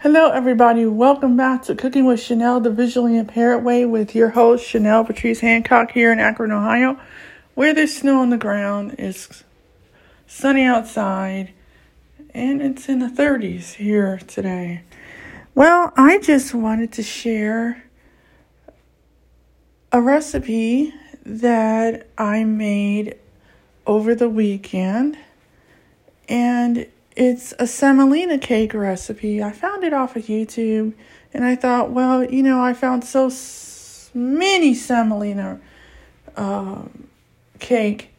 Hello, everybody. Welcome back to Cooking with Chanel, the visually impaired way, with your host, Chanel Patrice Hancock, here in Akron, Ohio, where there's snow on the ground. It's sunny outside, and it's in the 30s here today. Well, I just wanted to share a recipe that I made over the weekend, and it's a semolina cake recipe. I found it off of YouTube and I thought, well, you know, I found so many semolina uh, cake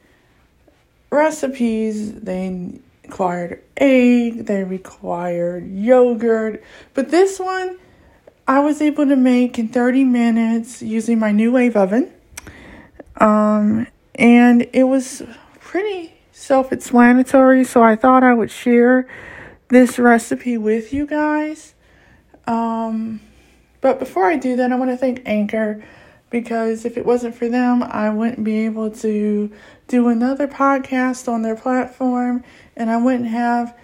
recipes. They required egg, they required yogurt, but this one I was able to make in 30 minutes using my NuWave oven. Um, and it was pretty self explanatory, so I thought I would share this recipe with you guys. Um, but before I do that, I want to thank Anchor because if it wasn't for them, I wouldn't be able to do another podcast on their platform and I wouldn't have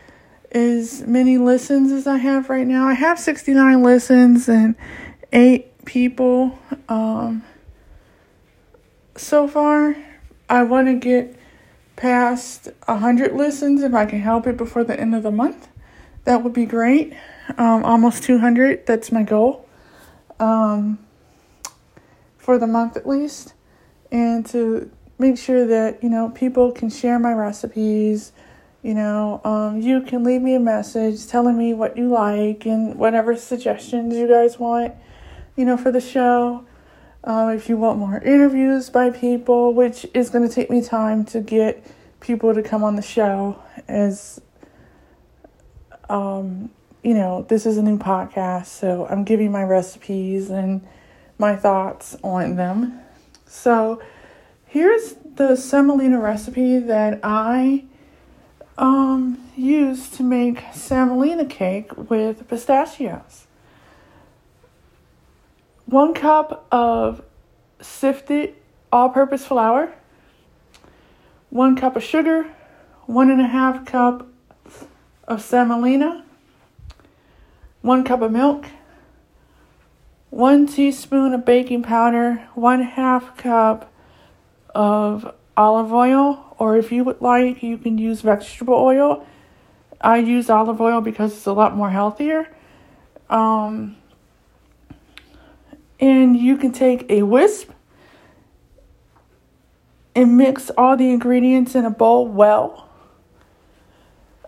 as many listens as I have right now. I have 69 listens and eight people um, so far. I want to get past 100 listens if I can help it before the end of the month. That would be great. Um, almost 200, that's my goal um, for the month at least. And to make sure that, you know, people can share my recipes. You know, um, you can leave me a message telling me what you like and whatever suggestions you guys want, you know, for the show. Um, if you want more interviews by people, which is going to take me time to get people to come on the show, as um, you know, this is a new podcast, so I'm giving my recipes and my thoughts on them. So here's the semolina recipe that I um, use to make semolina cake with pistachios one cup of sifted all purpose flour, one cup of sugar, one and a half cup of semolina, one cup of milk, one teaspoon of baking powder, one half cup of olive oil, or if you would like, you can use vegetable oil. I use olive oil because it's a lot more healthier. Um, and you can take a whisk and mix all the ingredients in a bowl well.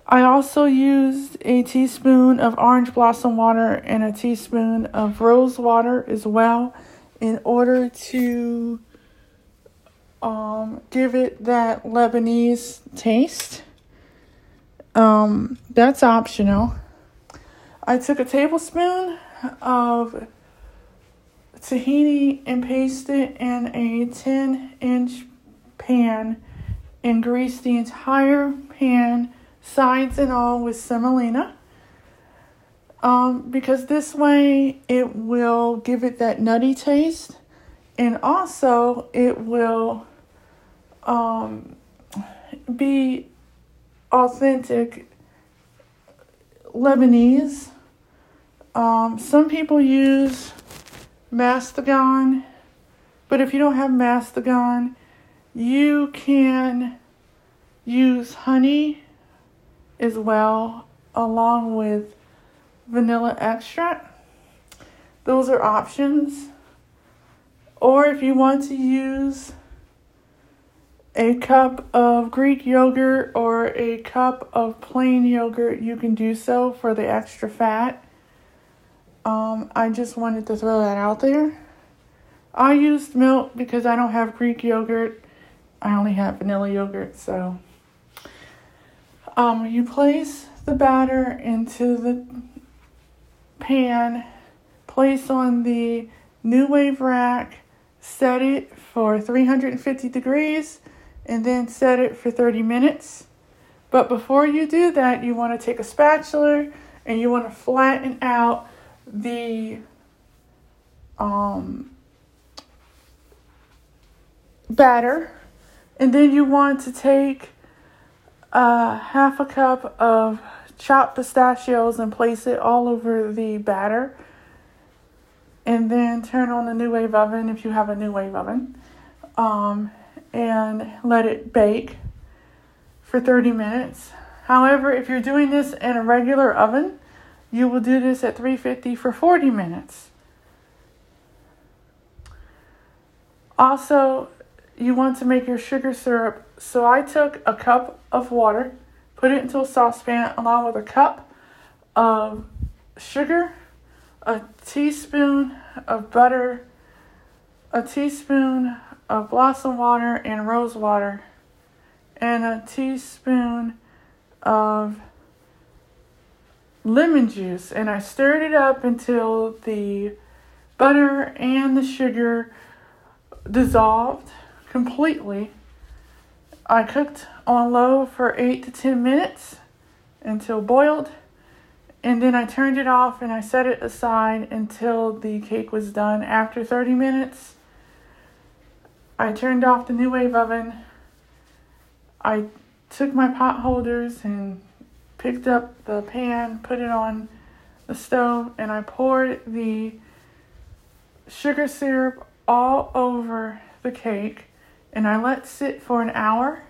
I also used a teaspoon of orange blossom water and a teaspoon of rose water as well in order to um, give it that Lebanese taste. Um, that's optional. I took a tablespoon of tahini and paste it in a 10 inch pan and grease the entire pan, sides and all, with semolina. Um, because this way it will give it that nutty taste and also it will um, be authentic Lebanese. Um, some people use Mastagon. But if you don't have Mastagon, you can use honey as well, along with vanilla extract. Those are options. Or if you want to use a cup of Greek yogurt or a cup of plain yogurt, you can do so for the extra fat. Um, I just wanted to throw that out there. I used milk because I don't have Greek yogurt. I only have vanilla yogurt, so um, you place the batter into the pan, place on the NuWave rack, set it for 350 degrees, and then set it for 30 minutes. But before you do that, you want to take a spatula and you want to flatten out the um, batter, and then you want to take uh, half a cup of chopped pistachios and place it all over the batter. And then turn on the NuWave oven if you have a NuWave oven. Um, and let it bake for 30 minutes. However, if you're doing this in a regular oven, you will do this at 350 for 40 minutes. Also, you want to make your sugar syrup. So I took a cup of water, put it into a saucepan along with a cup of sugar, a teaspoon of butter, a teaspoon of blossom water and rose water, and a teaspoon of lemon juice. And I stirred it up until the butter and the sugar dissolved completely. I cooked on low for 8 to 10 minutes until boiled. And then I turned it off and I set it aside until the cake was done. After 30 minutes, I turned off the NuWave oven. I took my pot holders and picked up the pan, put it on the stove, and I poured the sugar syrup all over the cake and I let sit for an hour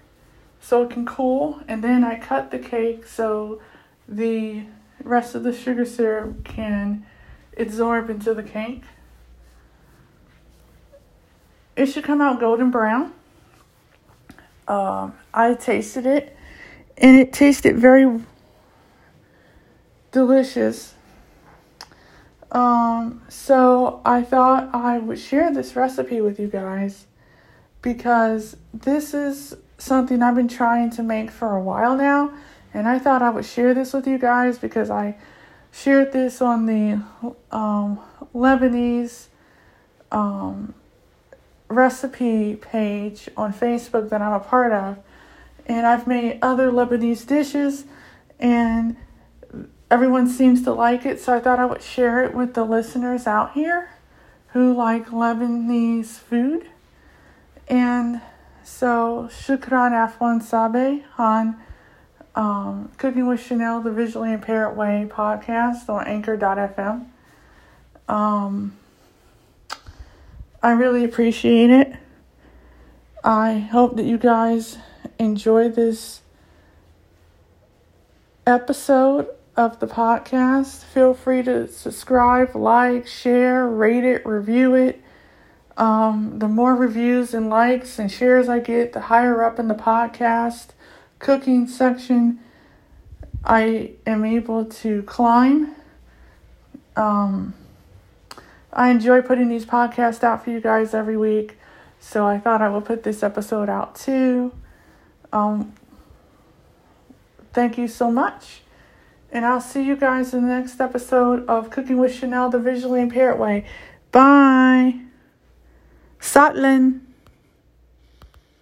so it can cool and then I cut the cake so the rest of the sugar syrup can absorb into the cake. It should come out golden brown. Um, I tasted it and it tasted very delicious. Um, so I thought I would share this recipe with you guys because this is something I've been trying to make for a while now, and I thought I would share this with you guys because I shared this on the um, Lebanese um, recipe page on Facebook that I'm a part of, and I've made other Lebanese dishes and everyone seems to like it, so I thought I would share it with the listeners out here who like Lebanese food. And so, Shukran Afwan Sabe on um, Cooking with Chanel, the Visually Impaired Way podcast on Anchor.fm. Um, I really appreciate it. I hope that you guys enjoy this episode of the podcast. Feel free to subscribe, like, share, rate it, review it. Um, the more reviews and likes and shares I get, the higher up in the podcast cooking section I am able to climb. Um, I enjoy putting these podcasts out for you guys every week, so I thought I would put this episode out too. Um, thank you so much. And I'll see you guys in the next episode of Cooking with Chanel the Visually Impaired Way. Bye. Sutland.